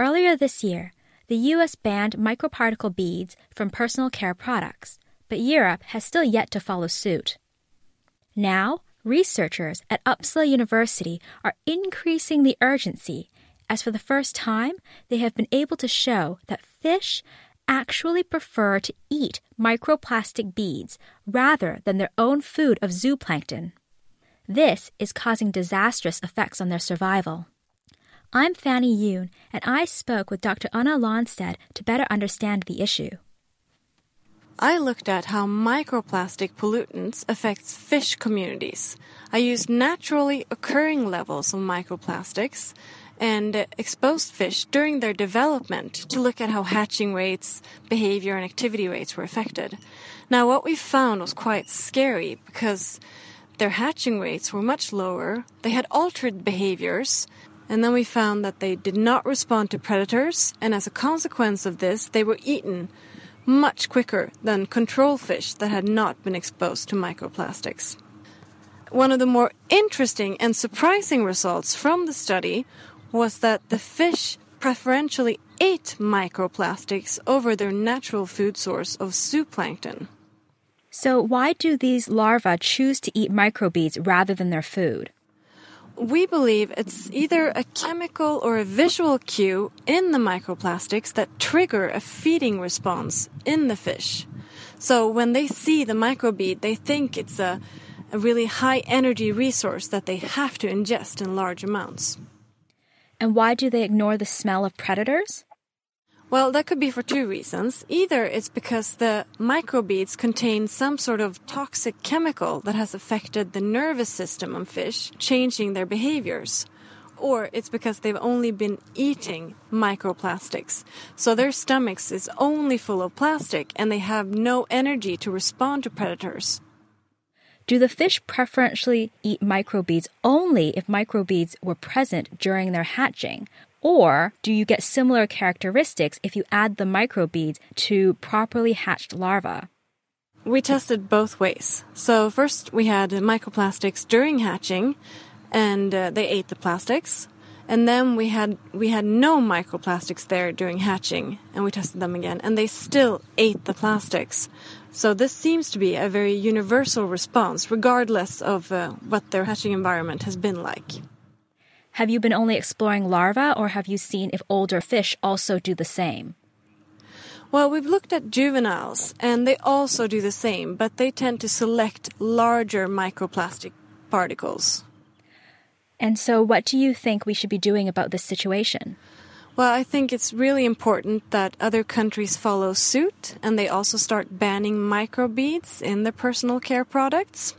Earlier this year, the US banned microparticle beads from personal care products, but Europe has still yet to follow suit. Now, researchers at Uppsala University are increasing the urgency as for the first time, they have been able to show that fish actually prefer to eat microplastic beads rather than their own food of zooplankton. This is causing disastrous effects on their survival. I'm Fanny Yoon, and I spoke with Dr. Anna Lönnstedt to better understand the issue. I looked at how microplastic pollutants affects fish communities. I used naturally occurring levels of microplastics and exposed fish during their development to look at how hatching rates, behavior, and activity rates were affected. Now, what we found was quite scary because their hatching rates were much lower, they had altered behaviors, and then we found that they did not respond to predators, and as a consequence of this, they were eaten much quicker than control fish that had not been exposed to microplastics. One of the more interesting and surprising results from the study was that the fish preferentially ate microplastics over their natural food source of zooplankton. So, why do these larvae choose to eat microbeads rather than their food? We believe it's either a chemical or a visual cue in the microplastics that trigger a feeding response in the fish. So, when they see the microbead, they think it's a, a really high energy resource that they have to ingest in large amounts. And why do they ignore the smell of predators? Well, that could be for two reasons. Either it's because the microbeads contain some sort of toxic chemical that has affected the nervous system of fish, changing their behaviors. Or it's because they've only been eating microplastics. So their stomachs is only full of plastic and they have no energy to respond to predators. Do the fish preferentially eat microbeads only if microbeads were present during their hatching? Or do you get similar characteristics if you add the microbeads to properly hatched larvae? We tested both ways. So, first we had microplastics during hatching, and uh, they ate the plastics. And then we had we had no microplastics there during hatching, and we tested them again, and they still ate the plastics. So this seems to be a very universal response, regardless of uh, what their hatching environment has been like. Have you been only exploring larvae, or have you seen if older fish also do the same? Well, we've looked at juveniles, and they also do the same, but they tend to select larger microplastic particles. And so, what do you think we should be doing about this situation? Well, I think it's really important that other countries follow suit and they also start banning microbeads in their personal care products.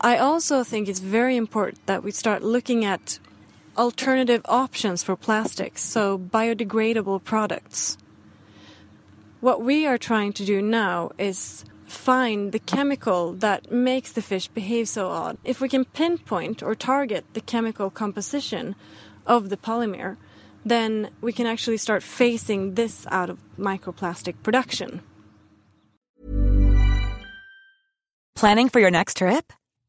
I also think it's very important that we start looking at alternative options for plastics, so biodegradable products. What we are trying to do now is find the chemical that makes the fish behave so odd. If we can pinpoint or target the chemical composition of the polymer, then we can actually start phasing this out of microplastic production. Planning for your next trip?